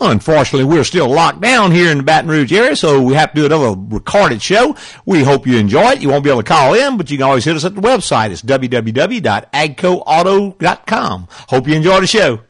Unfortunately, we're still locked down here in the Baton Rouge area, so we have to do another recorded show. We hope you enjoy it. You won't be able to call in, but you can always hit us at the website. It's www.agcoauto.com. Hope you enjoy the show.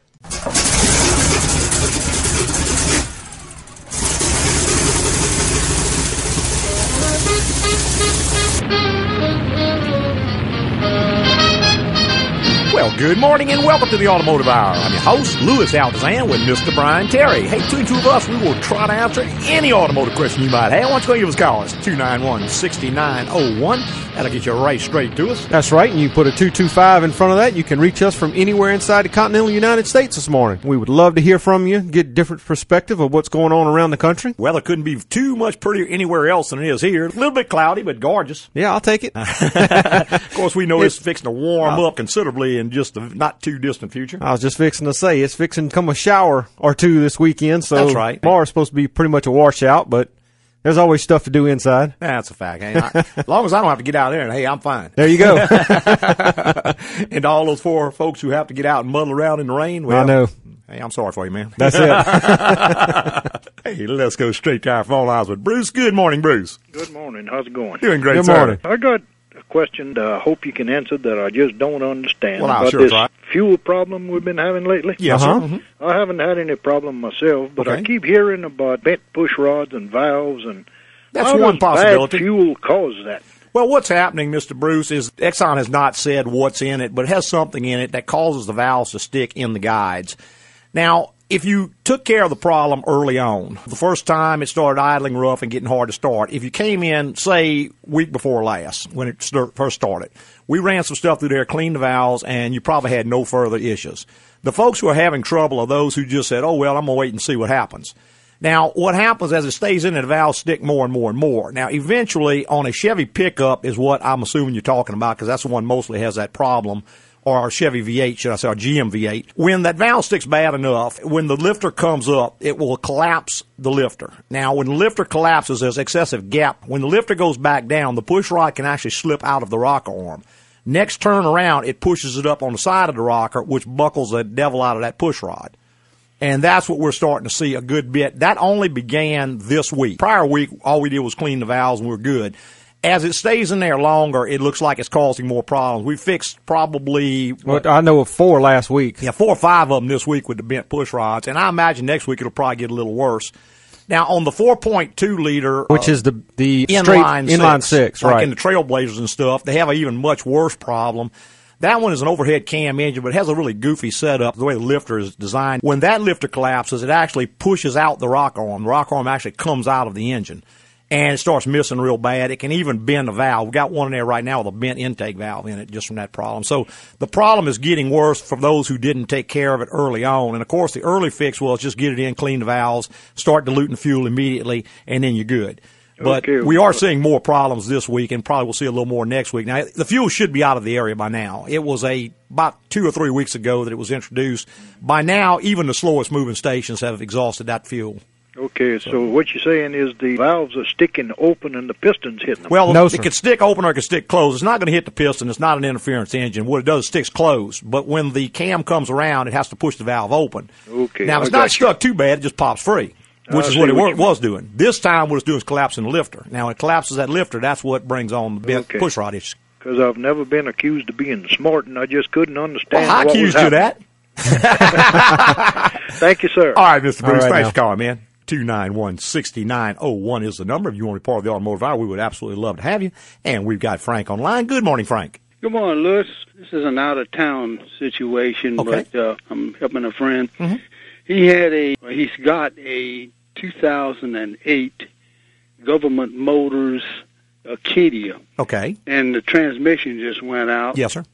Well, good morning and welcome to the Automotive Hour. I'm your host, Louis Altazan, with Mr. Brian Terry. Hey, two two of us, we will try to answer any automotive question you might have. Why don't you give us a call? It's 291-6901. That'll get you right straight to us. That's right, and you put a 225 in front of that. You can reach us from anywhere inside the continental United States this morning. We would love to hear from you, get different perspective of what's going on around the country. Weather couldn't be too much prettier anywhere else than it is here. A little bit cloudy, but gorgeous. Yeah, I'll take it. of course, we know it's fixing to warm uh, up considerably in just the not too distant future. I was just fixing to say it's fixing to come a shower or two this weekend. So That's right. Tomorrow's supposed to be pretty much a washout, but there's always stuff to do inside. That's a fact. Hey, I, as long as I don't have to get out there, and hey, I'm fine. There you go. and all those four folks who have to get out and muddle around in the rain, well, I know. Hey, I'm sorry for you, man. That's it. hey, let's go straight to our phone lines with Bruce. Good morning, Bruce. Good morning. How's it going? Doing great, Good sir. morning. I got a question that I hope you can answer that I just don't understand Well, about sure this try. fuel problem we've been having lately. Yes, Uh-huh. sir. Mhm. I haven't had any problem myself, but I keep hearing about bent push rods and valves and That's how one possibility. Bad fuel cause that. Well, what's happening, Mr. Bruce, is Exxon has not said what's in it, but it has something in it that causes the valves to stick in the guides. Now, if you took care of the problem early on, the first time it started idling rough and getting hard to start, if you came in, say, week before last, when it first started, we ran some stuff through there, cleaned the valves, and you probably had no further issues. The folks who are having trouble are those who just said, oh, well, I'm going to wait and see what happens. Now, what happens as it stays in, the valves stick more and more and more. Now, eventually, on a Chevy pickup is what I'm assuming you're talking about because that's the one mostly has that problem, or a Chevy V8, should I say, or GM V8. When that valve sticks bad enough, when the lifter comes up, it will collapse the lifter. Now, when the lifter collapses, there's excessive gap. When the lifter goes back down, the push rod can actually slip out of the rocker arm. Next turn around, it pushes it up on the side of the rocker, which buckles the devil out of that push rod. And that's what we're starting to see a good bit. That only began this week. Prior week, all we did was clean the valves and we're good. As it stays in there longer, it looks like it's causing more problems. We fixed probably Well, I know of four last week. yeah, four or five of them this week with the bent push rods, and I imagine next week it'll probably get a little worse. Now on the 4.2 liter, Which uh, is the the straight inline inline six, like right? in the Trailblazers and stuff, they have an even much worse problem. That one is an overhead cam engine, but it has a really goofy setup. The way the lifter is designed, when that lifter collapses, it actually pushes out the rock arm. The rock arm actually comes out of the engine, and it starts missing real bad. It can even bend the valve. We've got one in there right now with a bent intake valve in it, just from that problem. So the problem is getting worse for those who didn't take care of it early on. And of course, the early fix was just get it in, clean the valves, start diluting fuel immediately, and then you're good. But Okay. we are seeing more problems this week, and probably we'll see a little more next week. Now, the fuel should be out of the area by now. It was a about two or three weeks ago that it was introduced. By now, even the slowest moving stations have exhausted that fuel. Okay, so what you're saying is the valves are sticking open and the piston's hitting them. Well, No, it sir. could stick open or it could stick closed. It's not going to hit the piston. It's not an interference engine. What it does is sticks closed. But when the cam comes around, it has to push the valve open. Okay, Now, if I it's got not you. stuck too bad, it just pops free, which I is what it what wa- mean. was doing. This time, what it's doing is collapsing the lifter. Now, it collapses that lifter. That's what brings on the bent Okay. push rod issue. Because I've never been accused of being smart, and I just couldn't understand. Well, I what accused was you of that. Thank you, sir. All right, Mr. Bruce, right thanks now. for calling, man. 291-6901 is the number. If you want to be part of the Automotive Hour, we would absolutely love to have you. And we've got Frank online. Good morning, Frank. Good morning, Louis. This is an out of town situation, Okay. but uh, I'm helping a friend. Mhm. He had a, he's got a 2008 Government Motors Acadia, Okay. and the transmission just went out. Yes, sir.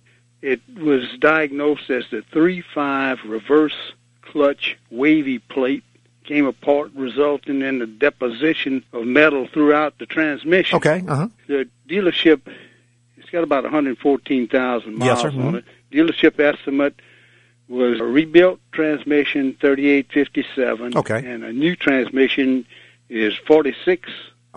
It was diagnosed as the 3.5 reverse clutch wavy plate came apart, resulting in the deposition of metal throughout the transmission. Okay. Uh-huh. The dealership, it's got about 114,000 miles Yes, on Mhm. it. Dealership estimate was a rebuilt transmission 3857 Okay. and a new transmission is 46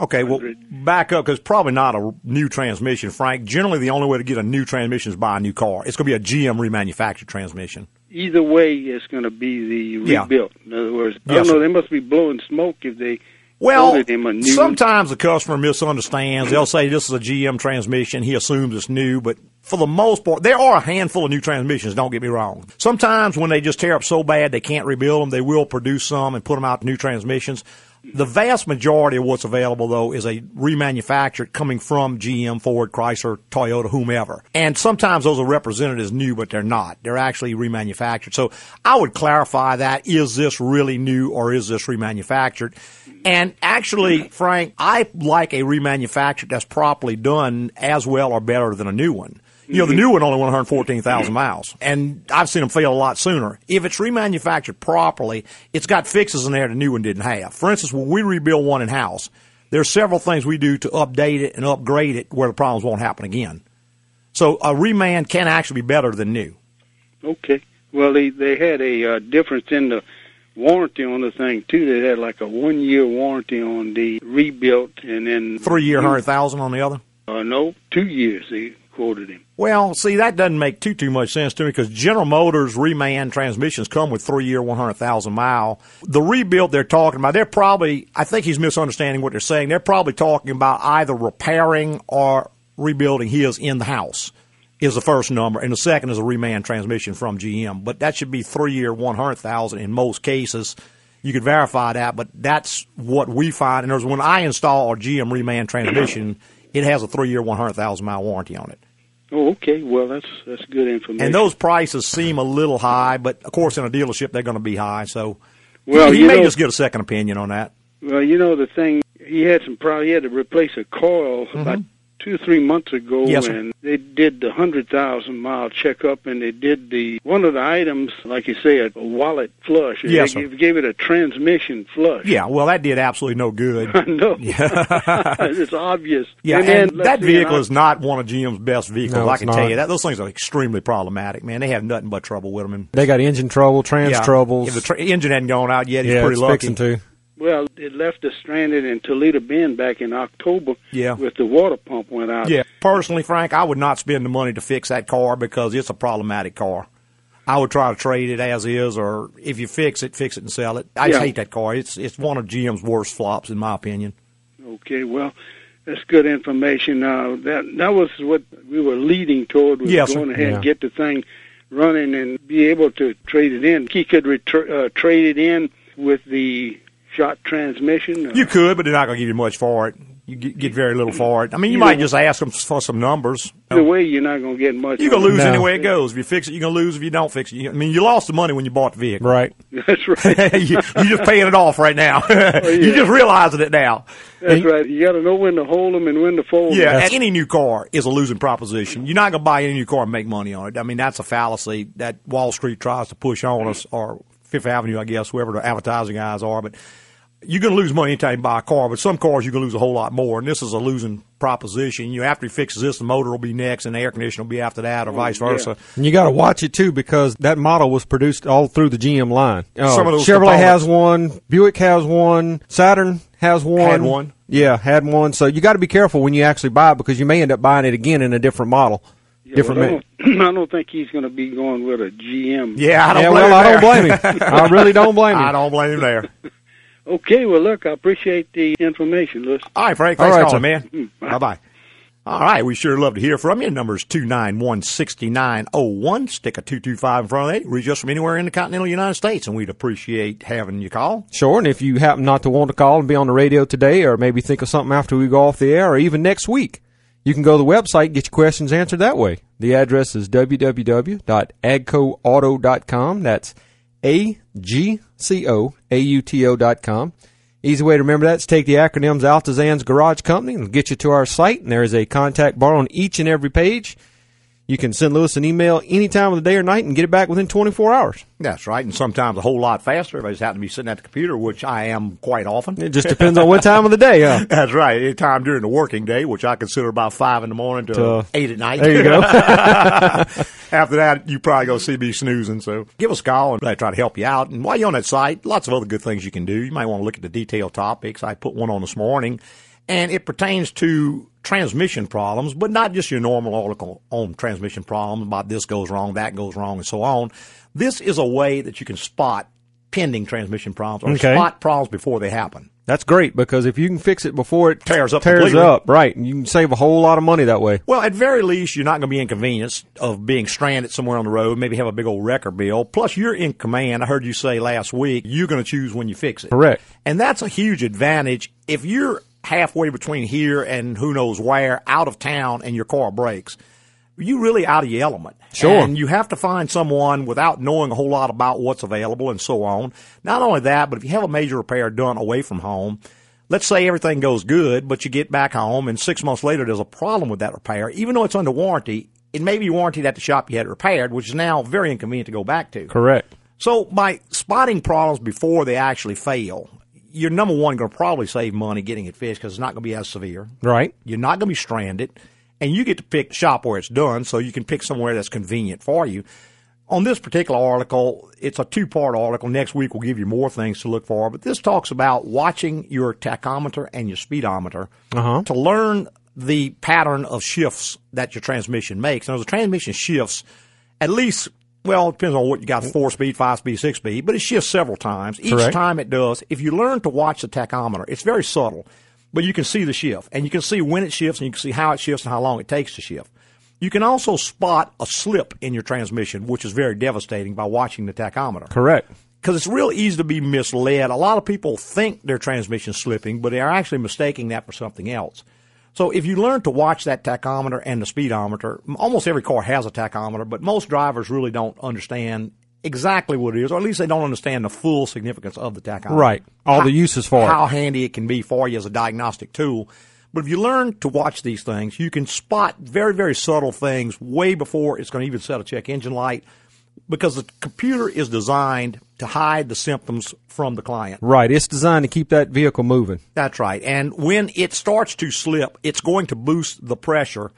Okay, well, back up because probably not a new transmission, Frank. Generally, the only way to get a new transmission is buy a new car. It's going to be a GM remanufactured transmission. Either way, it's going to be the Yeah. rebuilt. In other words, I Yes, don't know. sir. They must be blowing smoke if they Well, quoted him a new. sometimes the customer misunderstands. They'll say this is a GM transmission. He assumes it's new, but for the most part, there are a handful of new transmissions. Don't get me wrong. Sometimes when they just tear up so bad they can't rebuild them, they will produce some and put them out new transmissions. The vast majority of what's available though is a remanufactured coming from GM, Ford, Chrysler, Toyota, whomever. And sometimes those are represented as new, but they're not. They're actually remanufactured. So I would clarify that. Is this really new or is this remanufactured? And actually, Frank, I like a remanufactured that's properly done as well or better than a new one. You know, the new one only went 114,000 miles, and I've seen them fail a lot sooner. If it's remanufactured properly, it's got fixes in there the new one didn't have. For instance, when we rebuild one in house, there are several things we do to update it and upgrade it where the problems won't happen again. So a reman can actually be better than new. Okay. Well, they they had a uh, difference in the warranty on the thing too. They had like a one year warranty on the rebuilt, and then Three year, 100,000 on the other. Uh, no, two years. They quoted him. Well, see, that doesn't make too too much sense to me because General Motors reman transmissions come with three year, one hundred thousand mile. The rebuild they're talking about, they're probably, I think he's misunderstanding what they're saying. They're probably talking about either repairing or rebuilding his in the house is the first number, and the second is a reman transmission from GM. But that should be three year, one hundred thousand in most cases. You could verify that, but that's what we find. And there's when I install a GM reman transmission, it has a three year, one hundred thousand mile warranty on it. Oh, okay. Well, that's that's good information. And those prices seem a little high, but of course, in a dealership, they're going to be high. So, Well, he you may know- just get a second opinion on that. Well, you know the thing. He had some problem. He had to replace a coil about two or three months ago. Yes, sir. and they did the hundred thousand mile checkup, and they did the one of the items, like you say, a, a wallet flush. Yes, they sir. gave, gave it a transmission flush. Yeah, well, that did absolutely no good. I know. it's obvious. Yeah, and, and, that vehicle is not one of GM's best vehicles. No, I can not. tell you that. Those things are extremely problematic, man. They have nothing but trouble with them. And, They got engine trouble, trans yeah, troubles. If the tra- engine hadn't gone out yet, he's yeah, pretty it's lucky. fixing to. Well, it left us stranded in Toledo Bend back in October. Yeah. With the water pump went out. Yeah, personally, Frank, I would not spend the money to fix that car because it's a problematic car. I would try to trade it as is, or if you fix it, fix it and sell it. I just hate that car. It's it's one of GM's worst flops, in my opinion. Okay, well, that's good information. Uh, that that was what we were leading toward. Was Yes, sir. going ahead Yeah. and get the thing running and be able to trade it in. He could uh, trade it in with the shot transmission. Uh, You could, but they're not going to give you much for it. You get, get very little for it. I mean, you Either might just ask them for some numbers. Either way, you're not going to get much. You're going to lose No. any way it goes. If you fix it, you're going to lose. If you don't fix it, you, I mean, you lost the money when you bought the vehicle. Right. That's right. you, you're just paying it off right now. You're just realizing it now. That's right. You got to know when to hold them and when to fold Yeah, them. and any new car is a losing proposition. You're not going to buy any new car and make money on it. I mean, that's a fallacy that Wall Street tries to push on us, or Fifth Avenue, I guess, whoever the advertising guys are. But you're going to lose money anytime you buy a car, but some cars you're going to lose a whole lot more. And this is a losing proposition. You know, after he fixes this, the motor will be next, and the air conditioner will be after that, or vice versa. And you got to watch it too because that model was produced all through the GM line. Uh, Some of those Chevrolet has one, Buick has one, Saturn has one. Had one. Yeah, had one. So you got to be careful when you actually buy it because you may end up buying it again in a different model. Yeah, different. well, I, don't, I don't think he's going to be going with a GM. Yeah, I don't yeah, blame well, him I don't blame him. I really don't blame him. I don't blame him there. Okay, well, look, I appreciate the information, Louis. All right, Frank. All Thanks right, for calling, man. Mm-hmm. Bye bye. All right, we sure love to hear from you. Number's two nine one sixty nine oh one. Stick a two two five in front of that. Reach us from anywhere in the continental United States, and we'd appreciate having you call. Sure, and if you happen not to want to call and be on the radio today, or maybe think of something after we go off the air, or even next week, you can go to the website and get your questions answered that way. The address is www.agcoauto.com. That's A G C O A U T O dot com. Easy way to remember that is take the acronyms Altazan's Garage Company and get you to our site, and there is a contact bar on each and every page. You can send Louis an email any time of the day or night and get it back within 24 hours. That's right, and sometimes a whole lot faster if I just happen to be sitting at the computer, which I am quite often. It just depends on what time of the day, huh? That's right. Any time during the working day, which I consider about five in the morning to, To- eight at night. There you go. After that, you probably go see me snoozing. So give us a call and I try to help you out. And while you're on that site, lots of other good things you can do. You might want to look at the detailed topics. I put one on this morning. And it pertains to transmission problems, but not just your normal article on transmission problems about this goes wrong, that goes wrong, and so on. This is a way that you can spot pending transmission problems or Okay. spot problems before they happen. That's great because if you can fix it before it Tears up tears completely. up, right, And you can save a whole lot of money that way. Well, at very least, you're not going to be inconvenienced of being stranded somewhere on the road, maybe have a big old wrecker bill. Plus, you're in command. I heard you say last week you're going to choose when you fix it. Correct. And that's a huge advantage. If you're halfway between here and who knows where, out of town, and your car breaks, you really out of your element. Sure. And you have to find someone without knowing a whole lot about what's available and so on. Not only that, but if you have a major repair done away from home, let's say everything goes good, but you get back home and six months later there's a problem with that repair, even though it's under warranty, it may be warranted at the shop you had it repaired, which is now very inconvenient to go back to. Correct. So by spotting problems before they actually fail, you're number one going to probably save money getting it fixed because it's not going to be as severe. Right. You're not going to be stranded, and you get to pick shop where it's done, so you can pick somewhere that's convenient for you. On this particular article, it's a two part article. Next week, we'll give you more things to look for, but this talks about watching your tachometer and your speedometer Uh-huh. to learn the pattern of shifts that your transmission makes. Now, the transmission shifts at least, well, it depends on what you got four speed, five speed, six speed, but it shifts several times. Each Correct. time it does, if you learn to watch the tachometer, it's very subtle, but you can see the shift and you can see when it shifts and you can see how it shifts and how long it takes to shift. You can also spot a slip in your transmission, which is very devastating by watching the tachometer Correct. because it's real easy to be misled. A lot of people think their transmission's slipping, but they are actually mistaking that for something else. So if you learn to watch that tachometer and the speedometer, almost every car has a tachometer, but most drivers really don't understand exactly what it is, or at least they don't understand the full significance of the tachometer. Right. All How- the uses for it. How handy it can be for you as a diagnostic tool. But if you learn to watch these things, you can spot very, very subtle things way before it's going to even set a check engine light because the computer is designed to hide the symptoms from the client. Right. It's designed to keep that vehicle moving. That's right. And when it starts to slip, it's going to boost the pressure.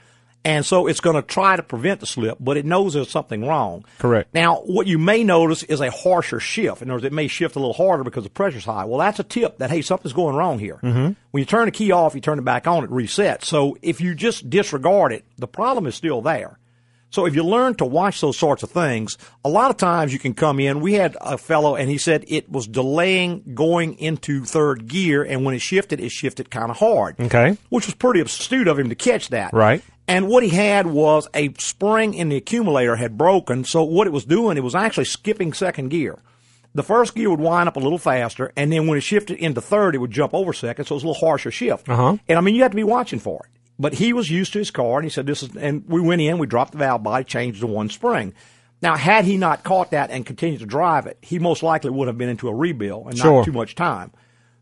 And so it's going to try to prevent the slip, but it knows there's something wrong. Correct. Now, what you may notice is a harsher shift. In other words, it may shift a little harder because the pressure's high. Well, that's a tip that, hey, something's going wrong here. Mm-hmm. When you turn the key off, you turn it back on, it resets. So if you just disregard it, the problem is still there. So if you learn to watch those sorts of things, a lot of times you can come in. We had a fellow and he said it was delaying going into third gear and when it shifted, it shifted kind of hard. Okay. Which was pretty astute of him to catch that. Right. And what he had was a spring in the accumulator had broken. So what it was doing, it was actually skipping second gear. The first gear would wind up a little faster, and then when it shifted into third, it would jump over second, so it was a little harsher shift. Uh-huh. And I mean, you have to be watching for it. But he was used to his car, and he said, "This is." And we went in, we dropped the valve body, changed the one spring. Now, had he not caught that and continued to drive it, he most likely would have been into a rebuild and Sure. not too much time.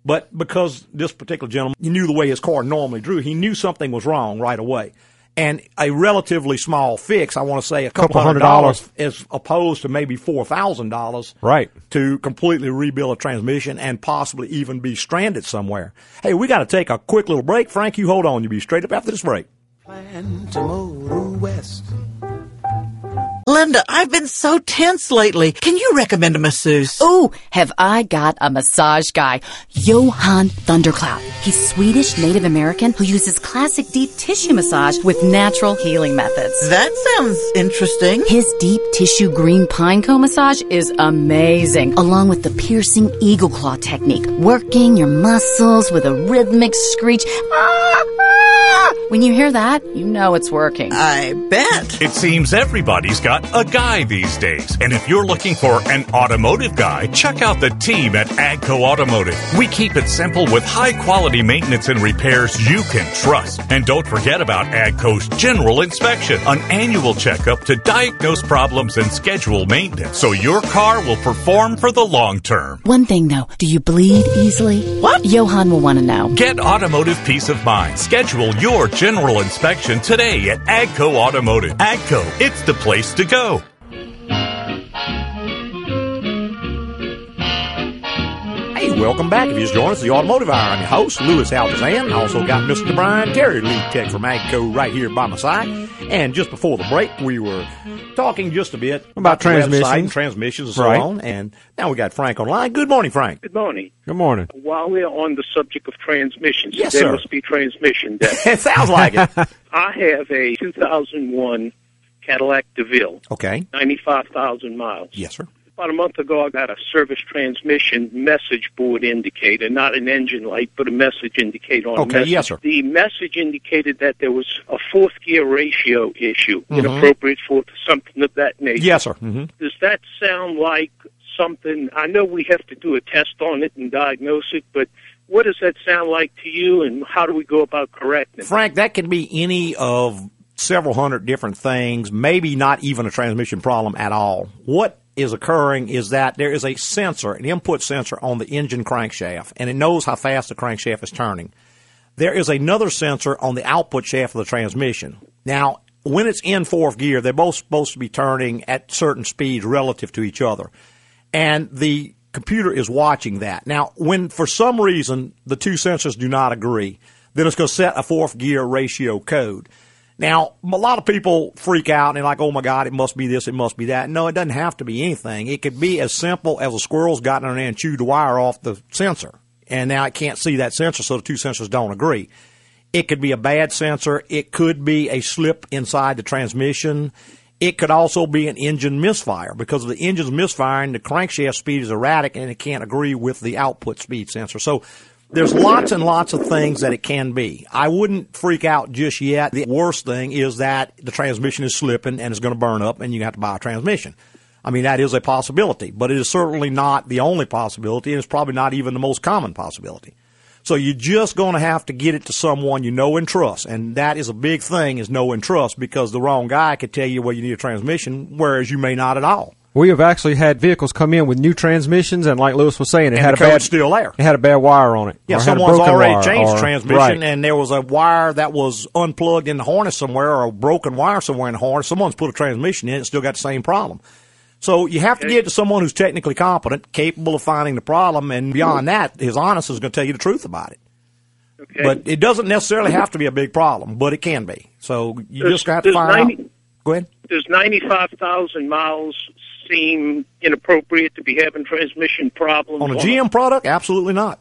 But because this particular gentleman, he knew the way his car normally drew, he knew something was wrong right away. And a relatively small fix, I want to say a couple, Couple hundred hundred dollars, dollars. as opposed to maybe four thousand dollars, Right. to completely rebuild a transmission and possibly even be stranded somewhere. Hey, we got to take a quick little break. Frank, you hold on. You'll be straight up after this break. Plan to motor west. Linda, I've been so tense lately. Can you recommend a masseuse? Oh, have I got a massage guy. Johan Thundercloud. He's Swedish Native American who uses classic deep tissue massage with natural healing methods. That sounds interesting. His deep tissue green pine cone massage is amazing, along with the piercing eagle claw technique, working your muscles with a rhythmic screech. Ah, ah. When you hear that, you know it's working. I bet. It seems everybody's got a guy these days. And if you're looking for an automotive guy, check out the team at AGCO Automotive. We keep it simple with high quality maintenance and repairs you can trust. And don't forget about AGCO's general inspection, an annual checkup to diagnose problems and schedule maintenance so your car will perform for the long term. One thing though, do you bleed easily? What? Johan will want to know. Get automotive peace of mind. Schedule your general inspection today at AGCO Automotive. AGCO, it's the place to go. Hey, welcome back. If you just joined us, the Automotive Hour. I'm your host, Louis Altazan. Also got Mr. Brian Terry, lead tech from AGCO, right here by my side. And just before the break, we were talking just a bit About the website and transmissions. transmissions and so Right. on. And now we got Frank online. Good morning, Frank. Good morning. Good morning. While we're on the subject of transmissions, Yes, there sir. must be transmission debt. it sounds like it. I have a 2001 Cadillac DeVille, Okay. 95,000 miles. Yes, sir. About a month ago, I got a service transmission message board indicator, not an engine light, but a message indicator on Okay, the message. yes, sir. The message indicated that there was a fourth gear ratio issue, Mhm. inappropriate for something of that nature. Yes, sir. hmm Does that sound like something? I know we have to do a test on it and diagnose it, but what does that sound like to you, and how do we go about correcting it? Frank, that could be any of several hundred different things, maybe not even a transmission problem at all. What is occurring is that there is a sensor, an input sensor on the engine crankshaft, and it knows how fast the crankshaft is turning. There is another sensor on the output shaft of the transmission. Now, when it's in fourth gear, they're both supposed to be turning at certain speeds relative to each other. And the computer is watching that. Now, when for some reason the two sensors do not agree, then it's going to set a fourth gear ratio code. Now, a lot of people freak out and they're like, oh my God, it must be this, it must be that. No, it doesn't have to be anything. It could be as simple as a squirrel's gotten in there and chewed the wire off the sensor. And now it can't see that sensor, so the two sensors don't agree. It could be a bad sensor. It could be a slip inside the transmission. It could also be an engine misfire because of the engine's misfiring. The crankshaft speed is erratic and it can't agree with the output speed sensor. So there's lots and lots of things that it can be. I wouldn't freak out just yet. The worst thing is that the transmission is slipping and it's going to burn up and you have to buy a transmission. I mean, that is a possibility, but it is certainly not the only possibility and it's probably not even the most common possibility. So you're just going to have to get it to someone you know and trust. And that is a big thing is know and trust because the wrong guy could tell you, well, you need a transmission, whereas you may not at all. We have actually had vehicles come in with new transmissions, and like Louis was saying, it And had the a bad code's still there. It had a bad wire on it. Yeah, or had a someone's already changed or- the transmission, right. and there was a wire that was unplugged in the harness somewhere, or a broken wire somewhere in the harness. Someone's put a transmission in, and still got the same problem. So you have to get to someone who's technically competent, capable of finding the problem, and beyond that, his honest is going to tell you the truth about it. Okay. But it doesn't necessarily have to be a big problem, but it can be. So you Does- just have to find 90 out. Go ahead. There's 95,000 miles seem inappropriate to be having transmission problems? On a GM product, absolutely not.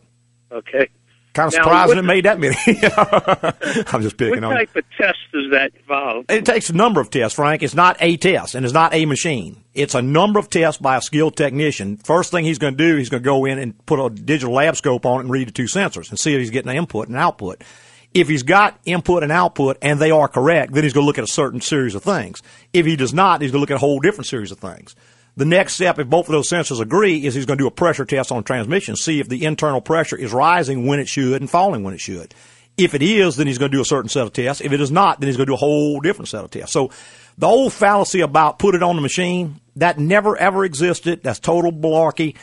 Okay. Kind of Now, surprised what- it made that many. I'm just picking What on. you. type of test does that involve? It takes a number of tests, Frank. It's not a test, and it's not a machine. It's a number of tests by a skilled technician. First thing he's going to do, he's going to go in and put a digital lab scope on it and read the two sensors and see if he's getting an input and output. If he's got input and output and they are correct, then he's going to look at a certain series of things. If he does not, he's going to look at a whole different series of things. The next step, if both of those sensors agree, is he's going to do a pressure test on transmission, see if the internal pressure is rising when it should and falling when it should. If it is, then he's going to do a certain set of tests. If it is not, then he's going to do a whole different set of tests. So the old fallacy about put it on the machine, that never ever existed. That's total malarkey.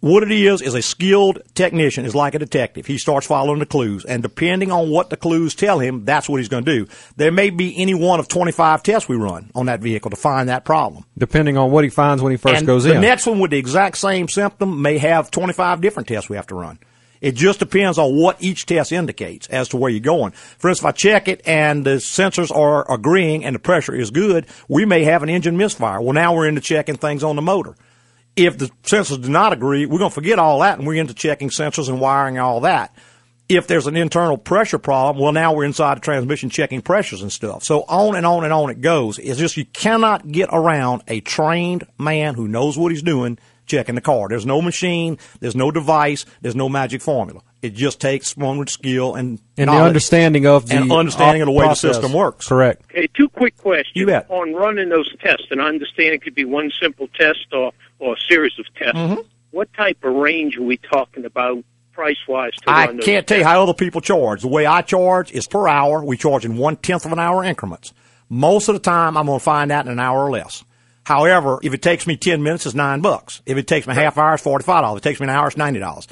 What it is is a skilled technician is like a detective. He starts following the clues, and depending on what the clues tell him, that's what he's going to do. There may be any one of 25 tests we run on that vehicle to find that problem. depending on what he finds when he first and goes the in. The next one with the exact same symptom may have 25 different tests we have to run. It just depends on what each test indicates as to where you're going. For instance, if I check it and the sensors are agreeing and the pressure is good, we may have an engine misfire. Well, now we're into checking things on the motor. If the sensors do not agree, we're going to forget all that and we're into checking sensors and wiring all that. If there's an internal pressure problem, well, now we're inside the transmission checking pressures and stuff. So on and on and on it goes. It's just you cannot get around a trained man who knows what he's doing checking the car. There's no machine, there's no device, there's no magic formula. It just takes one with skill and and the understanding of the and understanding of the way process. the system works. Correct. Okay, two quick questions. You bet. On running those tests, and I understand it could be one simple test or, or a series of tests. Mm-hmm. What type of range are we talking about price wise to I run can't tell you how other people charge. The way I charge is per hour. We charge in one tenth of an hour increments. Most of the time, I'm going to find out in an hour or less. However, if it takes me ten minutes, it's nine bucks. If it takes me a half hour, it's forty five dollars. If it takes me an hour, it's ninety dollars.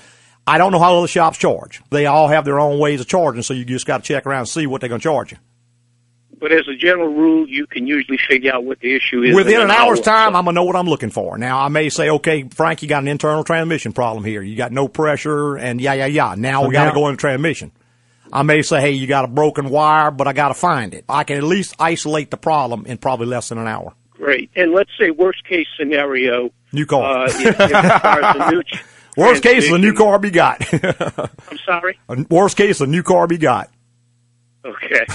I don't know how other shops charge. They all have their own ways of charging, so you just got to check around and see what they're going to charge you. but as a general rule, you can usually figure out what the issue is Within in an hour's hour. time, I'm gonna know what I'm looking for. Now, I may say, okay, Frank, you got an internal transmission problem here. You got no pressure, and yeah, yeah, yeah. Now So we got to now- go into transmission. I may say, hey, you got a broken wire, but I got to find it. I can at least isolate the problem in probably less than an hour. Great. And let's say worst case scenario. New car. Uh, it, it requires a new ch- Worst case a new car be got. I'm sorry. Worst case, a new car be got. Okay.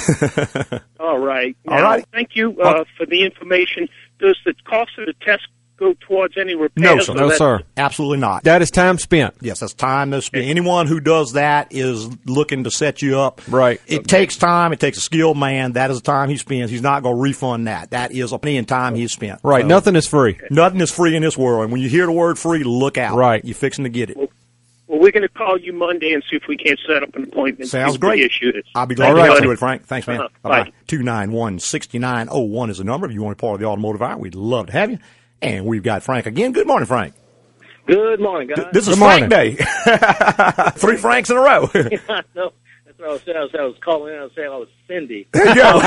All right. All Now, right. Thank you uh, for the information. Does the cost of the test go towards any repairs? No, sir. or that's- Absolutely not. That is time spent. Yes, that's time to spend. Anyone who does that is looking to set you up. Right. It takes time. It takes a skilled man. That is the time he spends. He's not going to refund that. That is a penny in time he's spent. Right. So, Nothing is free. Nothing is free in this world. And when you hear the word free, look out. Right. You're fixing to get it. Well, we're going to call you Monday and see if we can't set up an appointment. Sounds great. The issue is. I'll be glad Thank to you, help buddy. it, Frank. Thanks, man. Uh-huh. Bye-bye. Bye. 291-6901 is the number. If you want to be part of the automotive hour, we'd love to have you. And we've got Frank again. Good morning, Frank. Good morning, guys. This is Good Frank morning. Day. Three Franks in a row. I know. That's what I was saying. I was, I was calling in. I was saying I was Cindy. There you go.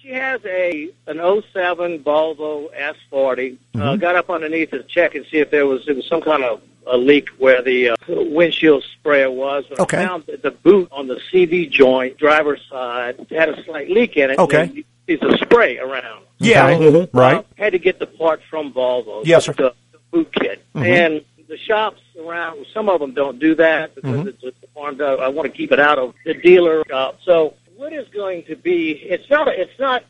She has a an 07 Volvo S40. Uh, Mm-hmm. got up underneath to check and see if there was it was some kind of a leak where the uh, windshield sprayer was. But Okay. I found that the boot on the CV joint, driver's side, had a slight leak in it. Okay. There's a spray around. Yeah, Okay. mhm, Uh, right. had to get the part from Volvo. Yes, sir. Mm-hmm. The, the boot kit. And the shops around, some of them don't do that because Mm-hmm. it's a farm. I want to keep it out of the dealer shop. So what is going to be? It's not. It's not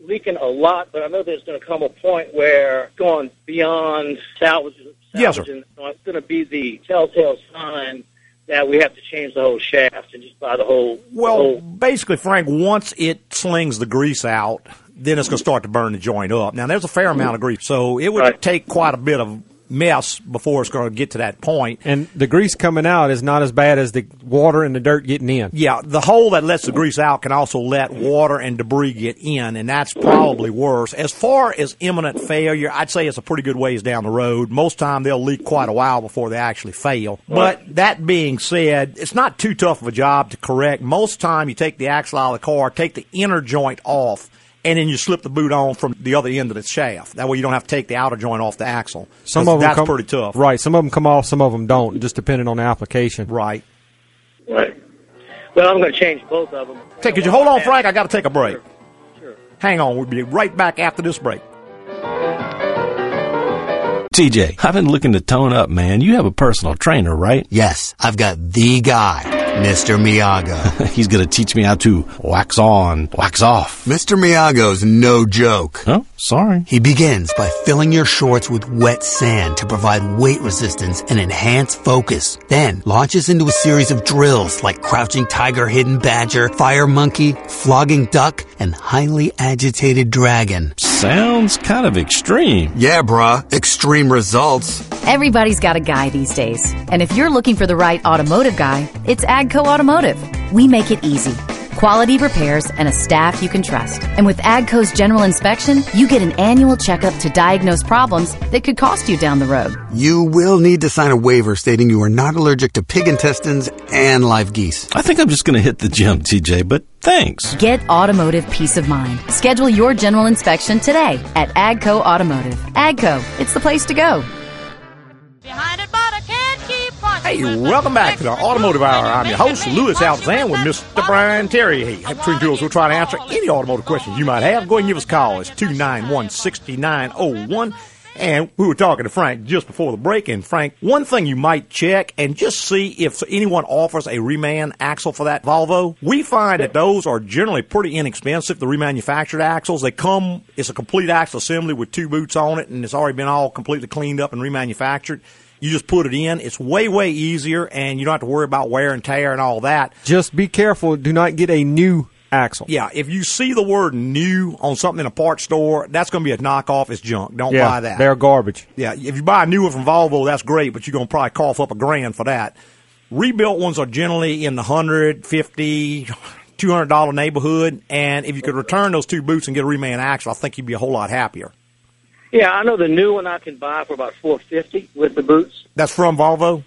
leaking a lot, but I know there's going to come a point where going beyond salvage. Yes, sir. it's going to be the telltale sign that we have to change the whole shaft and just buy the whole. the Well, whole basically, Frank, once it slings the grease out, then it's going to start to burn the joint up. Now, there's a fair amount of grease, so it would Right. take quite a bit of mess before it's going to get to that point. And the grease coming out is not as bad as the water and the dirt getting in. Yeah, the hole that lets the grease out can also let water and debris get in, and that's probably worse. As far as imminent failure, I'd say it's a pretty good ways down the road. Most time they'll leak quite a while before they actually fail. But that being said, it's not too tough of a job to correct. Most time you take the axle out of the car, take the inner joint off, and then you slip the boot on from the other end of the shaft. That way you don't have to take the outer joint off the axle. Some 'Cause of them that's come, pretty tough. Right. Some of them come off. Some of them don't. Just depending on the application. Right. right. Well, I'm going to change both of them. Take, could you hold on, Frank? I got to take a break. Sure. Hang on. We'll be right back after this break. TJ, I've been looking to tone up, man. You have a personal trainer, right? Yes, I've got the guy, Mr. Miyago. He's going to teach me how to wax on, wax off. Mr. Miyago's no joke. Oh, sorry. He begins by filling your shorts with wet sand to provide weight resistance and enhance focus. Then launches into a series of drills like crouching tiger, hidden badger, fire monkey, flogging duck, and highly agitated dragon. Sounds kind of extreme. Yeah, bruh. Extreme results. Everybody's got a guy these days. And if you're looking for the right automotive guy, it's AGCO Automotive. We make it easy. Quality repairs and a staff you can trust. And with AGCO's general inspection, you get an annual checkup to diagnose problems that could cost you down the road. You will need to sign a waiver stating you are not allergic to pig intestines and live geese. I think I'm just going to hit the gym, TJ, but thanks. Get automotive peace of mind. Schedule your general inspection today at AGCO Automotive. AGCO, it's the place to go. Hey, welcome back to the Automotive Hour. I'm your host, Louis Altazan, with Mr. Brian Terry. Hey, between of we'll try to answer any automotive questions you might have. Go ahead and give us a call. It's 291 6901. And we were talking to Frank just before the break. And Frank, one thing you might check and just see if anyone offers a reman axle for that Volvo. We find that those are generally pretty inexpensive, the remanufactured axles. They come, it's a complete axle assembly with two boots on it, and it's already been all completely cleaned up and remanufactured. You just put it in. It's way, way easier, and you don't have to worry about wear and tear and all that. Just be careful. Do not get a new axle. Yeah, if you see the word new on something in a parts store, that's going to be a knockoff. It's junk. Don't Yeah, buy that. they're garbage. Yeah, if you buy a new one from Volvo, that's great, but you're going to probably cough up a grand for that. Rebuilt ones are generally in the hundred, fifty, two hundred dollar neighborhood, and if you could return those two boots and get a reman axle, I think you'd be a whole lot happier. Yeah, I know the new one I can buy for about four fifty with the boots. That's from Volvo.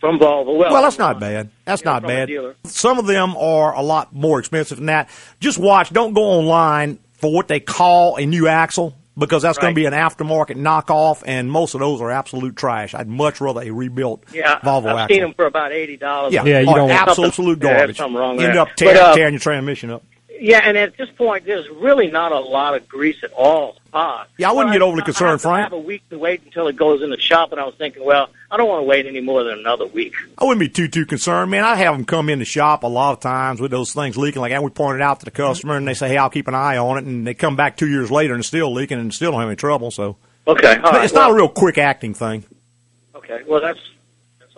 from Volvo. Well, Well, that's not bad. That's not bad. dealer. Some of them are a lot more expensive than that. Just watch. Don't go online for what they call a new axle because that's going to be an aftermarket knockoff, and most of those are absolute trash. I'd much rather a rebuilt Yeah, Volvo I've axle. seen them for about eighty dollars. yeah, or absolute, absolute Yeah, there's garbage. something wrong End there. up tear, But, uh, tearing your transmission up. Yeah, and at this point, there's really not a lot of grease at all. Ah, Yeah, I wouldn't Well, get overly I- concerned, I have Frank. have a week to wait until it goes in the shop, and I was thinking, well, I don't want to wait any more than another week. I wouldn't be too too concerned, man. I have them come in the shop a lot of times with those things leaking like that. We point it out to the customer, and they say, "Hey, I'll keep an eye on it," and they come back two years later and it's still leaking and still don't have any trouble. So, Okay, all right. it's not a real quick acting thing. Okay, well, that's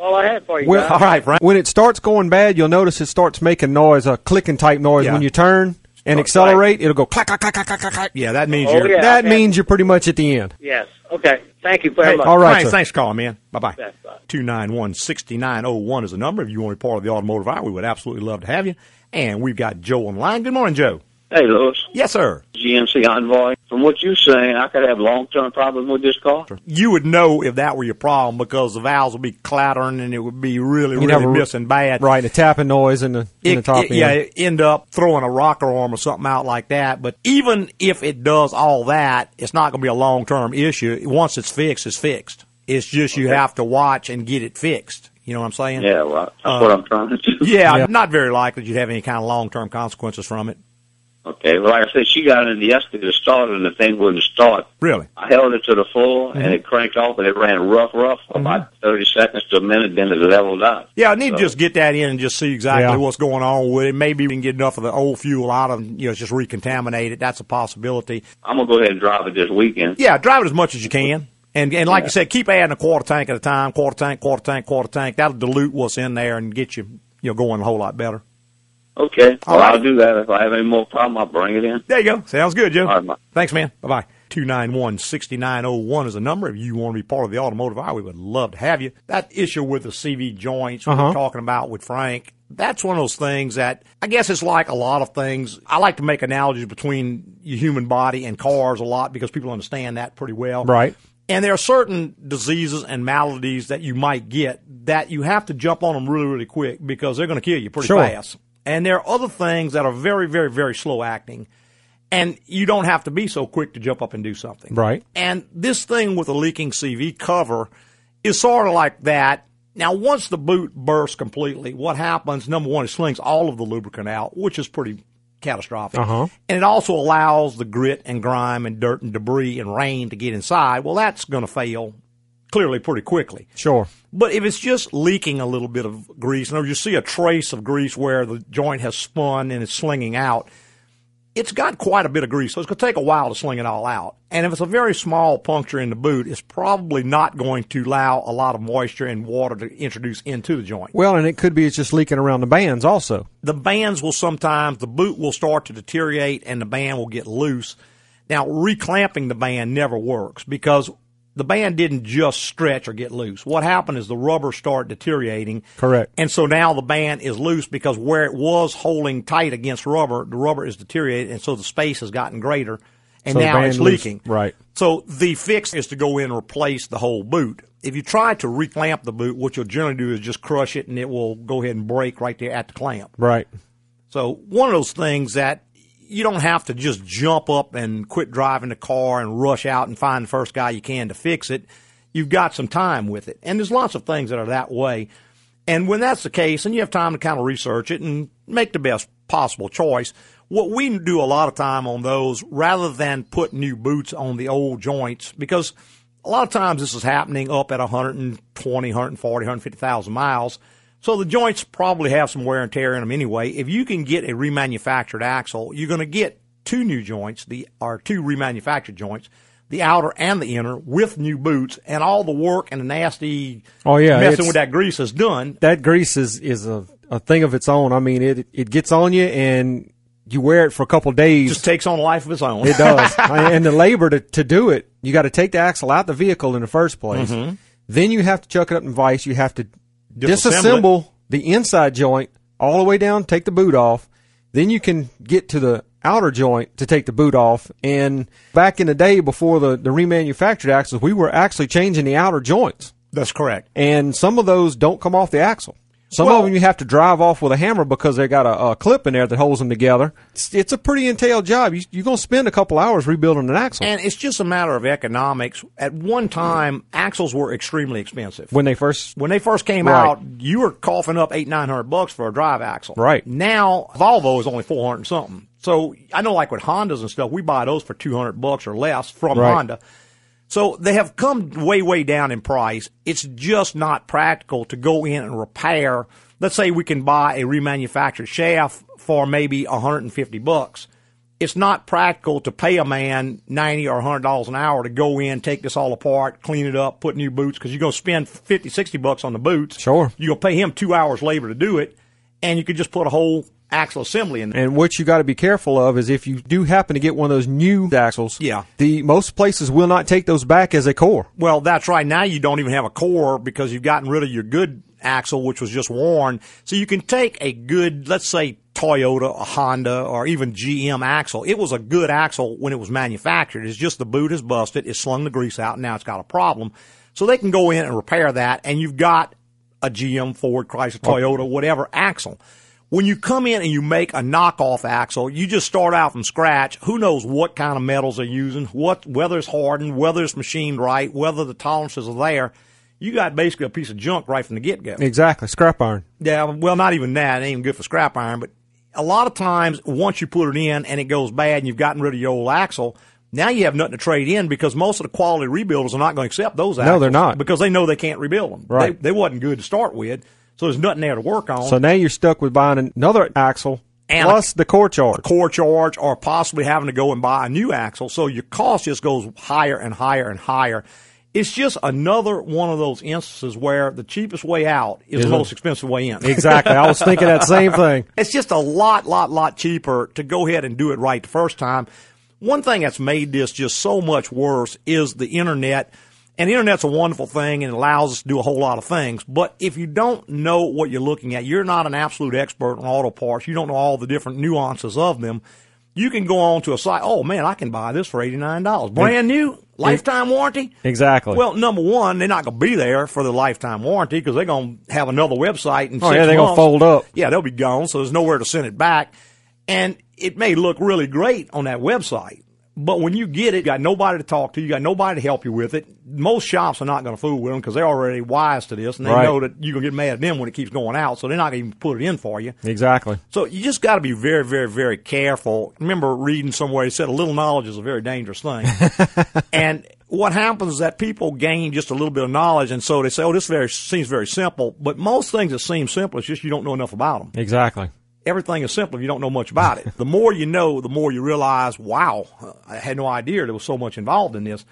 all I had for you. Well, guys. all right, Frank. When it starts going bad, you'll notice it starts making noise, a clicking type noise. Yeah. When you turn and accelerate, it'll go clack, clack, clack, clack, clack, clack, clack. Yeah, that means Oh, you're. yeah. That okay. means you're pretty much at the end. Yes. Okay. Thank you very Hey, much. all right, Thanks, sir. thanks for calling, man. Bye bye. Yes, bye. 291 6901 is the number. If you want to be part of the automotive hour, we would absolutely love to have you. And we've got Joe online. Good morning, Joe. Hey, Louis. Yes, sir. GMC Envoy. From what you're saying, I could have long-term problems with this car. You would know if that were your problem because the valves would be clattering and it would be really, You'd really have missing bad. Right, a tapping noise in the in the top it- end. yeah, it end up throwing a rocker arm or something out like that. But even if it does all that, it's not going to be a long term issue. Once it's fixed, it's fixed. It's just you have to watch and get it fixed. You know what I'm saying? Yeah, well, that's Uh, what I'm trying to do. Yeah, not very likely you'd have any kind of long term consequences from it. Okay, well, like I said, she got in yesterday to start and the thing wouldn't start. Really? I held it to the full, and Mhm. it cranked off, and it ran rough, rough for about 30 seconds to a minute, then it leveled out. Yeah, I need to just get that in and just see exactly Yeah. what's going on with it. Maybe we can get enough of the old fuel out of you know, just recontaminate it. That's a possibility. I'm going to go ahead and drive it this weekend. Yeah, drive it as much as you can. And and like Yeah. you said, keep adding a quarter tank at a time, quarter tank, quarter tank, quarter tank. That'll dilute what's in there and get you you know going a whole lot better. Okay, All well, right. I'll do that. If I have any more problem, I'll bring it in. There you go. Sounds good, Joe. All right, bye. Thanks, man. Bye bye. 291 6901 is the number. If you want to be part of the automotive hour, we would love to have you. That issue with the CV joints we Uh-huh. we're talking about with Frank, that's one of those things that I guess it's like a lot of things. I like to make analogies between your human body and cars a lot because people understand that pretty well. Right. And there are certain diseases and maladies that you might get that you have to jump on them really, really quick because they're going to kill you pretty Sure. fast. And there are other things that are very, very, very slow acting. And you don't have to be so quick to jump up and do something. Right. And this thing with a leaking CV cover is sort of like that. Now, once the boot bursts completely, what happens, number one, it slings all of the lubricant out, which is pretty catastrophic. Uh-huh. And it also allows the grit and grime and dirt and debris and rain to get inside. Well, that's going to fail clearly pretty quickly. Sure. But if it's just leaking a little bit of grease, other you see a trace of grease where the joint has spun and it's slinging out, it's got quite a bit of grease, so it's going to take a while to sling it all out. And if it's a very small puncture in the boot, it's probably not going to allow a lot of moisture and water to introduce into the joint. Well, and it could be it's just leaking around the bands also. The bands will sometimes, the boot will start to deteriorate and the band will get loose. Now, reclamping the band never works because the band didn't just stretch or get loose. What happened is the rubber started deteriorating. Correct. And so now the band is loose because where it was holding tight against rubber, the rubber is deteriorated, and so the space has gotten greater, and So now it's loose- leaking. Right. So the fix is to go in and replace the whole boot. If you try to reclamp the boot, what you'll generally do is just crush it, and it will go ahead and break right there at the clamp. Right. So one of those things that you don't have to just jump up and quit driving the car and rush out and find the first guy you can to fix it. You've got some time with it. And there's lots of things that are that way. And when that's the case, and you have time to kind of research it and make the best possible choice, what we do a lot of time on those, rather than put new boots on the old joints, because a lot of times this is happening up at 120, 140, 150,000 miles. So the joints probably have some wear and tear in them anyway. If you can get a remanufactured axle, you're going to get two new joints, the or two remanufactured joints, the outer and the inner, with new boots, and all the work and the nasty Oh yeah, messing with that grease is done. That grease is is a, a thing of its own. I mean, it it gets on you and you wear it for a couple of days. Just takes on a life of its own. It does. and the labor to, to do it, you got to take the axle out the vehicle in the first place. Mhm. Then you have to chuck it up in vice. You have to Disassemble the inside joint all the way down, take the boot off. Then you can get to the outer joint to take the boot off. And back in the day before the, the remanufactured axles, we were actually changing the outer joints. That's correct. And some of those don't come off the axle. Some Well- of them you have to drive off with a hammer because they got a, a clip in there that holds them together. It's, it's a pretty entailed job. You, you're going to spend a couple hours rebuilding an axle And it's just a matter of economics. At one time, axles were extremely expensive. when they first. When they first came Right. out, you were coughing up eight, nine hundred bucks for a drive axle. Right. Now, Volvo is only four hundred something. So I know, like with Hondas and stuff, we buy those for two hundred bucks or less from Right. Honda. So they have come way, way down in price. It's just not practical to go in and repair. Let's say we can buy a remanufactured shaft for maybe 150 bucks. It's not practical to pay a man 90 or 100 dollars an hour to go in, take this all apart, clean it up, put new boots because you're going to spend 50, 60 bucks on the boots. Sure. You're going to pay him 2 hours labor to do it and you could just put a whole axle assembly in there. And what you got to be careful of is if you do happen to get one of those new axles, Yeah. the most places will not take those back as a core. Well, that's right. Now you don't even have a core because you've gotten rid of your good axle, which was just worn. So you can take a good, let's say Toyota, a Honda, or even GM axle. It was a good axle when it was manufactured. It's just the boot is busted. It slung the grease out and now it's got a problem. So they can go in and repair that and you've got a GM, Ford, Chrysler, Toyota, whatever axle. When you come in and you make a knockoff axle, you just start out from scratch. Who knows what kind of metals they're using, what whether it's hardened, whether it's machined right, whether the tolerances are there. You got basically a piece of junk right from the get go. Exactly. Scrap iron. Yeah, well, not even that. It ain't even good for scrap iron. But a lot of times, once you put it in and it goes bad and you've gotten rid of your old axle, now you have nothing to trade in because most of the quality rebuilders are not going to accept those axles. No, they're not. Because they know they can't rebuild them. Right. They, they wasn't good to start with. So there's nothing there to work on. So now you're stuck with buying another axle And plus the core charge. core charge or possibly having to go and buy a new axle. So your cost just goes higher and higher and higher. It's just another one of those instances where the cheapest way out is Is the it? most expensive way in. Exactly. I was thinking that same thing. It's just a lot, lot, lot cheaper to go ahead and do it right the first time. One thing that's made this just so much worse is the internet. And the internet's a wonderful thing and it allows us to do a whole lot of things. But if you don't know what you're looking at, you're not an absolute expert on auto parts, you don't know all the different nuances of them, you can go on to a site, oh man, I can buy this for $89. Brand new, lifetime warranty. Exactly. Well, number one, they're not going to be there for the lifetime warranty because they're going to have another website in Oh, yeah, they're gonna fold up. Yeah, they'll be gone, so there's nowhere to send it back. And it may look really great on that website, but when you get it, you got nobody to talk to, you got nobody to help you with it. Most shops are not going to fool with them because they're already wise to this, and they Right. know that you're going to get mad at them when it keeps going out, so they're not going to even put it in for you. Exactly. So you just got to be very, very, very careful. Remember reading somewhere it said a little knowledge is a very dangerous thing. and what happens is that people gain just a little bit of knowledge, and so they say, "Oh, this very seems very simple." But most things that seem simple, it's just you don't know enough about them. Exactly. Everything is simple if you don't know much about it. the more you know, the more you realize, "Wow, I had no idea there was so much involved in this."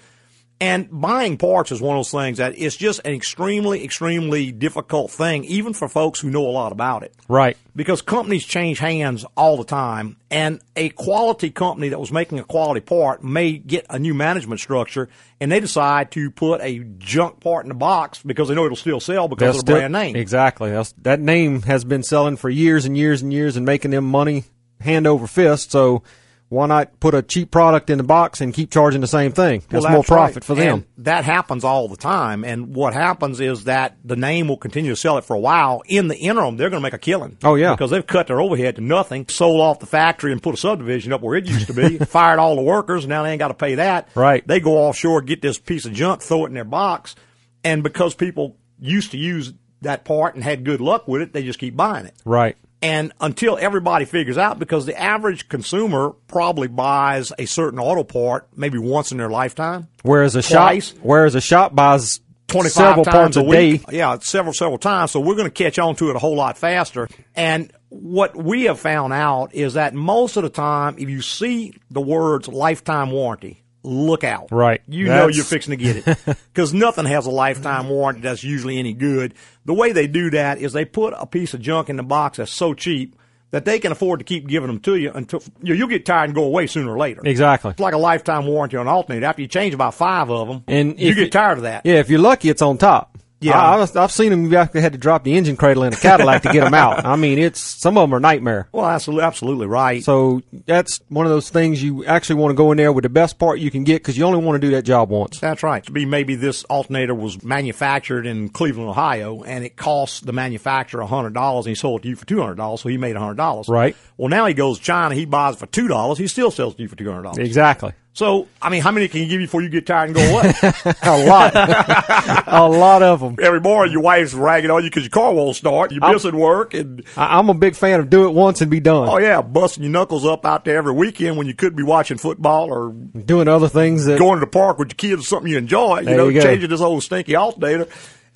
And buying parts is one of those things that it's just an extremely, extremely difficult thing, even for folks who know a lot about it Right. because companies change hands all the time and a quality company that was making a quality part may get a new management structure and they decide to put a junk part in the box because they know it'll still sell because They'll of the brand name. Exactly. That's, that name has been selling for years and years and years and making them money hand over fist. So why not put a cheap product in the box and keep charging the same thing? That's, Well, more profit right. for them. And that happens all the time. And what happens is that the name will continue to sell it for a while. In the interim, they're going to make a killing. Oh, yeah. Because they've cut their overhead to nothing, sold off the factory and put a subdivision up where it used to be, fired all the workers, now they ain't got to pay that. Right. They go offshore, get this piece of junk, throw it in their box. And because people used to use that part and had good luck with it, they just keep buying it. Right. And until everybody figures out, because the average consumer probably buys a certain auto part maybe once in their lifetime. Whereas a Twice. shop, whereas a shop buys 25 several times parts a a week. day. Yeah, several, several times. So we're going to catch on to it a whole lot faster. And what we have found out is that most of the time, if you see the words lifetime warranty, look out. Right. You know you're fixing to get it. Because nothing has a lifetime warranty that's usually any good. The way they do that is they put a piece of junk in the box that's so cheap that they can afford to keep giving them to you until you- you'll get tired and go away sooner or later. Exactly. It's like a lifetime warranty on an alternator. After you change about five of them, And you get tired of that. Yeah, if you're lucky, it's on top. Yeah, I, I've, I've seen them. You actually had to drop the engine cradle in a Cadillac to get them out. I mean, it's some of them are nightmare. Well, absolutely, absolutely right. So that's one of those things you actually want to go in there with the best part you can get because you only want to do that job once. That's right. To be maybe this alternator was manufactured in Cleveland, Ohio, and it cost the manufacturer hundred dollars, and he sold it to you for two hundred dollars, so he made hundred dollars. Right. Well, now he goes to China, he buys it for two dollars, he still sells it to you for two hundred dollars. Exactly. So, I mean, how many can you give you before you get tired and go away? a lot, a lot of them. Every morning, your wife's ragging on you because your car won't start. You're I'm- missing work, and I, I'm a big fan of do it once and be done. oh yeah, busting your knuckles up out there every weekend when you could be watching football or Doing other things that going to the park with your kids or something you enjoy. You know, you changing this old stinky alternator.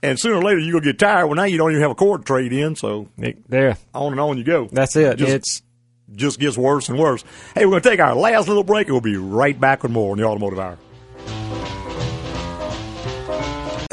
And sooner or later, you're gonna get tired. Well, now you don't even have a cord to trade in, so there. on and on you go. That's it. Just, it's just gets worse and worse. Hey, we're gonna take our last little break, and we'll be right back with more on the Automotive Hour.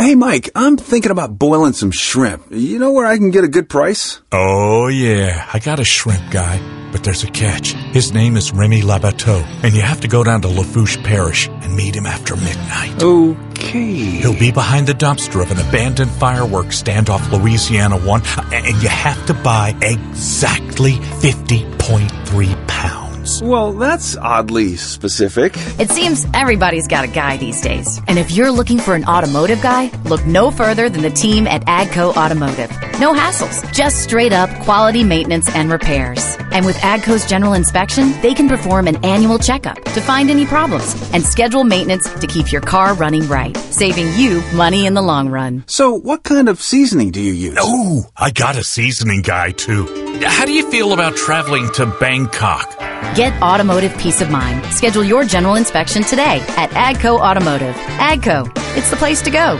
Hey, Mike, I'm thinking about boiling some shrimp. You know where I can get a good price? Oh, yeah. I got a shrimp guy, but there's a catch. His name is Remy Labateau, and you have to go down to Lafourche Parish and meet him after midnight. Okay. He'll be behind the dumpster of an abandoned fireworks stand off Louisiana 1, and you have to buy exactly 50.3 pounds. Well, that's oddly specific. It seems everybody's got a guy these days. And if you're looking for an automotive guy, look no further than the team at AGCO Automotive. No hassles, just straight up quality maintenance and repairs. And with AGCO's general inspection, they can perform an annual checkup to find any problems and schedule maintenance to keep your car running right, saving you money in the long run. So, what kind of seasoning do you use? Oh, I got a seasoning guy too. How do you feel about traveling to Bangkok? Get automotive peace of mind. Schedule your general inspection today at AGCO Automotive. AGCO, it's the place to go.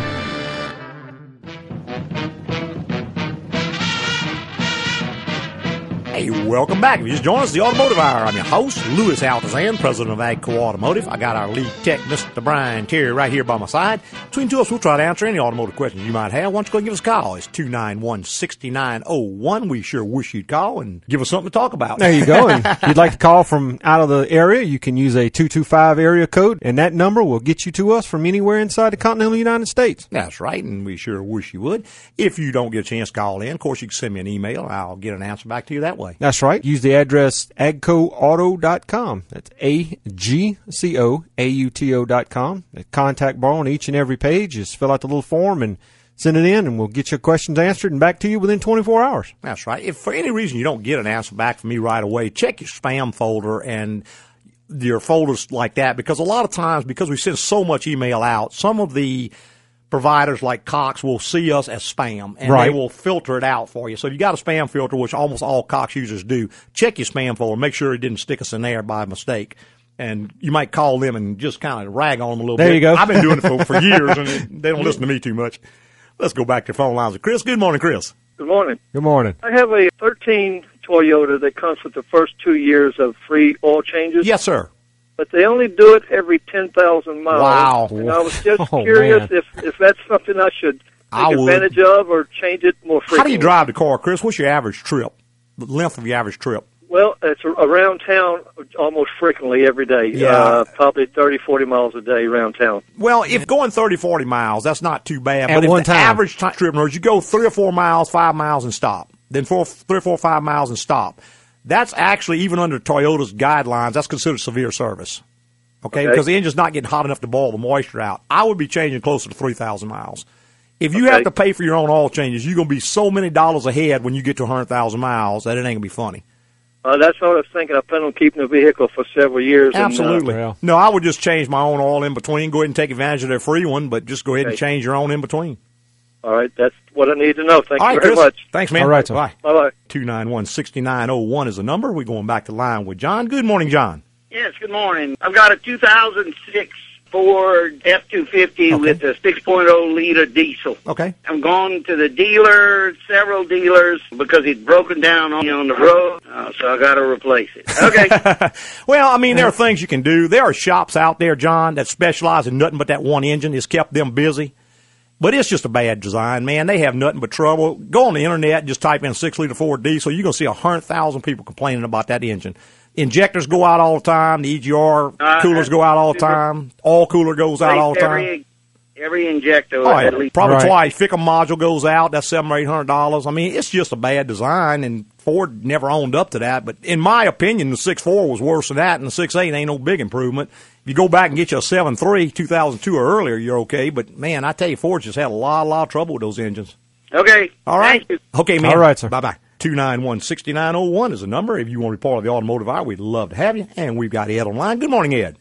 Hey, welcome back. If you just joined us, the Automotive Hour. I'm your host, Louis Altazan, president of AGCO Automotive. I got our lead tech, Mr. Brian Terry, right here by my side. Between two of us, we'll try to answer any automotive questions you might have. Why don't you go and give us a call? It's 291-6901. We sure wish you'd call and give us something to talk about. There you go. And if you'd like to call from out of the area, you can use a 225 area code, and that number will get you to us from anywhere inside the continental United States. That's right, and we sure wish you would. If you don't get a chance to call in, of course, you can send me an email. I'll get an answer back to you that way. That's right. Use the address agcoauto.com. That's A-G-C-O-A-U-T-O dot com. The contact bar on each and every page. Just fill out the little form and send it in, and we'll get your questions answered and back to you within 24 hours. That's right. If for any reason you don't get an answer back from me right away, check your spam folder and your folders like that because a lot of times because we send so much email out, some of the providers like Cox will see us as spam and Right. they will filter it out for you. So if you got a spam filter, which almost all Cox users do, check your spam folder, make sure it didn't stick us in there by mistake. And you might call them and just kind of rag on them a little There bit. you go. I've been doing it for, for years and they don't listen to me too much. Let's go back to the phone lines with Chris. Good morning, Chris. Good morning. Good morning. I have a 13 Toyota that comes with the first two years of free oil changes. Yes, sir. But they only do it every 10,000 miles. Wow. And I was just Oh, curious man. if, if that's something I should take I would. advantage of or change it more frequently. How do you drive the car, Chris? What's your average trip? The length of your average trip? Well, it's around town almost frequently every day. Yeah. Uh, probably 30, 40 miles a day around town. Well, if going 30, 40 miles, that's not too bad. At but if one the time. average ti- trip, in other words, you go three or four miles, five miles, and stop. Then four, three or four, five miles and stop. That's actually, even under Toyota's guidelines, that's considered severe service. Okay? Okay. Because the engine's not getting hot enough to boil the moisture out. I would be changing closer to 3,000 miles. If you Okay. have to pay for your own oil changes, you're going to be so many dollars ahead when you get to 100,000 miles that it ain't going to be funny. Uh, that's what I was thinking. I plan on keeping the vehicle for several years. and, uh, Absolutely. no, I would just change my own oil in between. Go ahead and take advantage of their free one, but just go ahead and change your own in between. All right, that's what I need to know. Thank All you right, very Chris. much. Thanks, man. All right, sir. Bye. Bye bye. 291 6901 is the number. We're going back to line with John. Good morning, John. Yes, good morning. I've got a 2006 Ford F-250 with a 6.0 liter diesel. Okay. I'm going to the dealer, several dealers, because it's broken down on, on the road, uh, so I got to replace it. Okay. Well, I mean, there are things you can do. There are shops out there, John, that specialize in nothing but that one engine. It's kept them busy. But it's just a bad design, man. They have nothing but trouble. Go on the internet and just type in six liter Ford diesel. You're going to see a hundred thousand people complaining about that engine. Injectors go out all the time. The EGR Uh, coolers go out all the time. All cooler goes out all the time. Every, every injector Oh, yeah, at least. probably twice. FICM module goes out. That's seven or eight hundred dollars. I mean, it's just a bad design, and Ford never owned up to that. But in my opinion, the six four was worse than that, and the six eight ain't no big improvement. If you go back and get you a seven three, two thousand two or earlier, you're okay. But man, I tell you, Ford just had a lot, a lot of trouble with those engines. Okay. All right. Okay, man. All right, sir. Bye bye. 291 6901 is the number. If you want to be part of the automotive hour, we'd love to have you. And we've got Ed online. Good morning, Ed.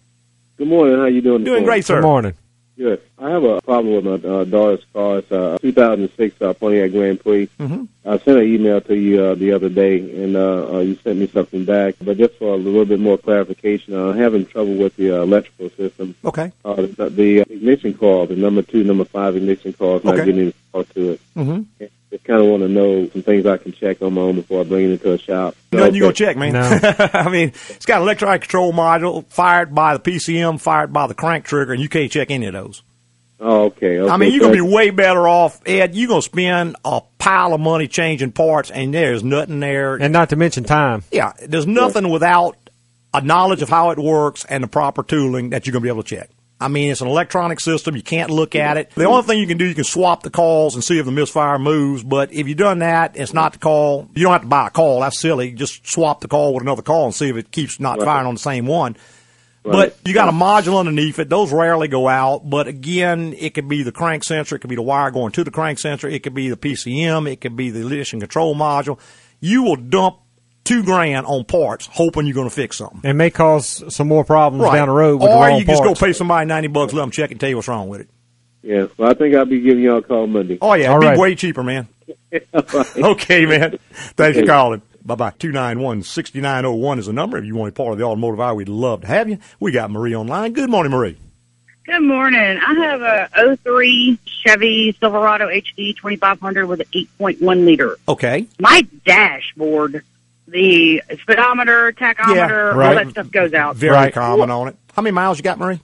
Good morning. How you doing? Doing great, sir. Good morning. Good. I have a problem with my uh, daughter's car. It's a 2006 uh, Pontiac Grand Prix. Mhm. I sent an email to you uh, the other day, and uh, uh, you sent me something back. But just for a little bit more clarification, uh, I'm having trouble with the uh, electrical system. Okay. Uh, the, the ignition coil, the number two, number five ignition coil, is not Okay. getting any power to it. Mm-hmm. Just kind of want to know some things I can check on my own before I bring it into a shop. Nothing you gonna check, man. I mean, it's got an electronic control module fired by the PCM, fired by the crank trigger, and you can't check any of those. Oh, okay. okay. I mean, you're gonna be way better off, Ed. You're gonna spend a pile of money changing parts, and there's nothing there. And not to mention time. Yeah, there's nothing without a knowledge of how it works and the proper tooling that you're gonna be able to check. I mean, it's an electronic system. You can't look at it. The only thing you can do, you can swap the coils and see if the misfire moves. But if you've done that, it's not the coil. You don't have to buy a coil. That's silly. Just swap the coil with another coil and see if it keeps not Right. firing on the same one. Right. But you got a module underneath it. Those rarely go out. But again, it could be the crank sensor. It could be the wire going to the crank sensor. It could be the PCM. It could be the ignition control module. You will dump two grand on parts hoping you're going to fix something. It may cause some more problems down the road with or the wrong you just parts. go pay somebody 90 bucks, let them check and tell you what's wrong with it. Yeah. Well, I think I'll be giving y'all a call Monday. Oh, yeah. All It'd be way cheaper, man. Okay, man. Thanks for calling. Bye bye. 291 6901 is the number. If you want to be part of the automotive hour, we'd love to have you. We got Marie online. Good morning, Marie. Good morning. I have a 03 Chevy Silverado HD 2500 with an 8.1 liter. Okay. My dashboard, the speedometer, tachometer, all that stuff goes out. Very common on it. How many miles you got, Marie?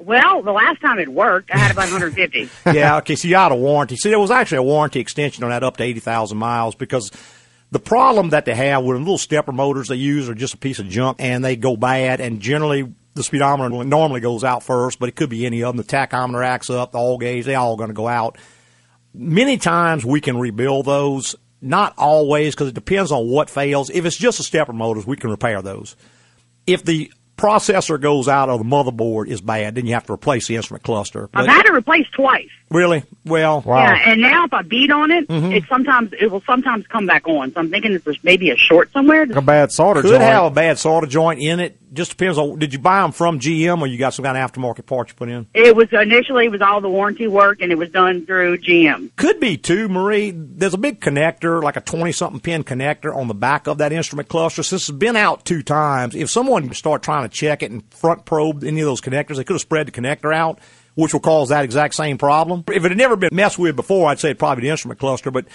Well, the last time it worked, I had about 150. yeah, okay, so you had a warranty. See, there was actually a warranty extension on that up to 80,000 miles because the problem that they have with the little stepper motors they use are just a piece of junk and they go bad and generally the speedometer normally goes out first, but it could be any of them. The tachometer acts up, the oil gauge, they all going to go out. Many times we can rebuild those, not always because it depends on what fails. If it's just the stepper motors, we can repair those. If the processor goes out or the motherboard is bad, then you have to replace the instrument cluster. I've had it replaced twice. Really? Well, wow. Yeah, and now if I beat on it, Mm-hmm. it sometimes it will sometimes come back on. So I'm thinking that there's maybe a short somewhere. a bad solder could joint. have a bad solder joint in it. Just depends on. Did you buy them from GM or you got some kind of aftermarket part you put in? It was initially it was all the warranty work, and it was done through GM. Could be too, Marie. There's a big connector, like a 20 something pin connector on the back of that instrument cluster. Since it's been out two times, if someone start trying to check it and front probe any of those connectors, they could have spread the connector out, which will cause that exact same problem. If it had never been messed with before, I'd say probably the instrument cluster, but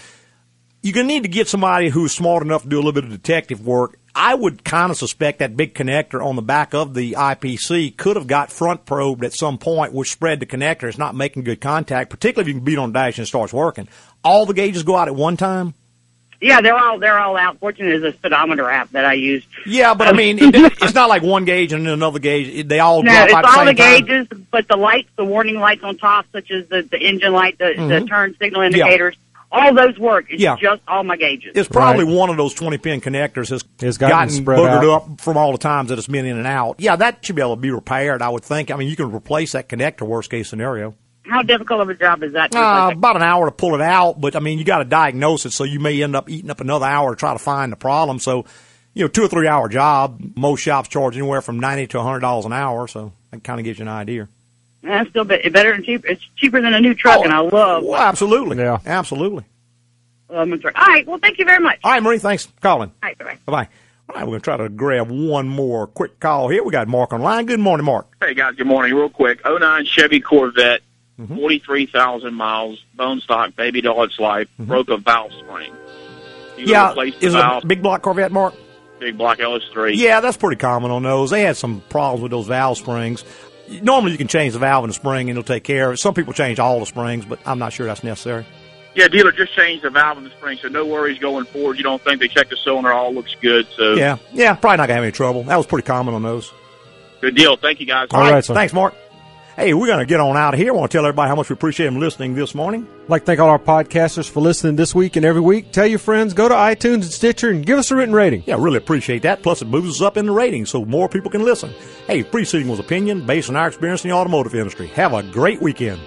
you're going to need to get somebody who's smart enough to do a little bit of detective work. I would kind of suspect that big connector on the back of the IPC could have got front probed at some point, which spread the connector. It's not making good contact, particularly if you can beat on the dash and it starts working. All the gauges go out at one time. Yeah, they're all they're all out. Fortunately, there's a speedometer app that I use. Yeah, but I mean, it, it's not like one gauge and then another gauge. They all No, it's out all the the same time. gauges, but the lights, the warning lights on top, such as the, the engine light, the, the Mhm. turn signal Yeah. Indicators, all those work. It's Yeah. just all my gauges. It's probably one of those 20 pin connectors has It's gotten, gotten spread boogered out. up from all the times that it's been in and out. Yeah, that should be able to be repaired, I would think. I mean, you can replace that connector, worst case scenario. How difficult of a job is that? to Uh, about an hour to pull it out, but I mean, you got to diagnose it, so you may end up eating up another hour to try to find the problem. So, you know, two or three hour job. Most shops charge anywhere from ninety to a hundred dollars an hour, so that kind of gives you an idea. It? That's still be- better than cheap. It's cheaper than a new truck, and I love. Well, absolutely, yeah, absolutely. love my truck. All right. Well, thank you very much. All right, Marie, thanks for calling. All right. Bye. Bye bye. All right, we're going to try to grab one more quick call here. We got Mark on line. Good morning, Mark. Hey guys, good morning. Real quick, 09 Chevy Corvette, Mm-hmm. 43,000 miles, bone stock, baby doll its life, broke a valve spring. You Mm-hmm. yeah, replaced the is it valve, a big block Corvette, Mark? big block LS3. Yeah, that's pretty common on those. They had some problems with those valve springs. Normally, you can change the valve in the spring and it'll take care of it. Some people change all the springs, but I'm not sure that's necessary. Yeah, dealer just changed the valve in the spring, so no worries going forward. You don't think they checked the cylinder, all looks good. So Yeah, yeah, probably not gonna have any trouble. That was pretty common on those. good deal. Thank you guys. All right, thanks, Mark. Hey, we're going to get on out of here. I want to tell everybody how much we appreciate them listening this morning. I'd like to thank all our podcasters for listening this week and every week. Tell your friends, go to iTunes and Stitcher and give us a written rating. Yeah, really appreciate that. Plus, it moves us up in the ratings so more people can listen. Hey, preceding was opinion based on our experience in the automotive industry. Have a great weekend.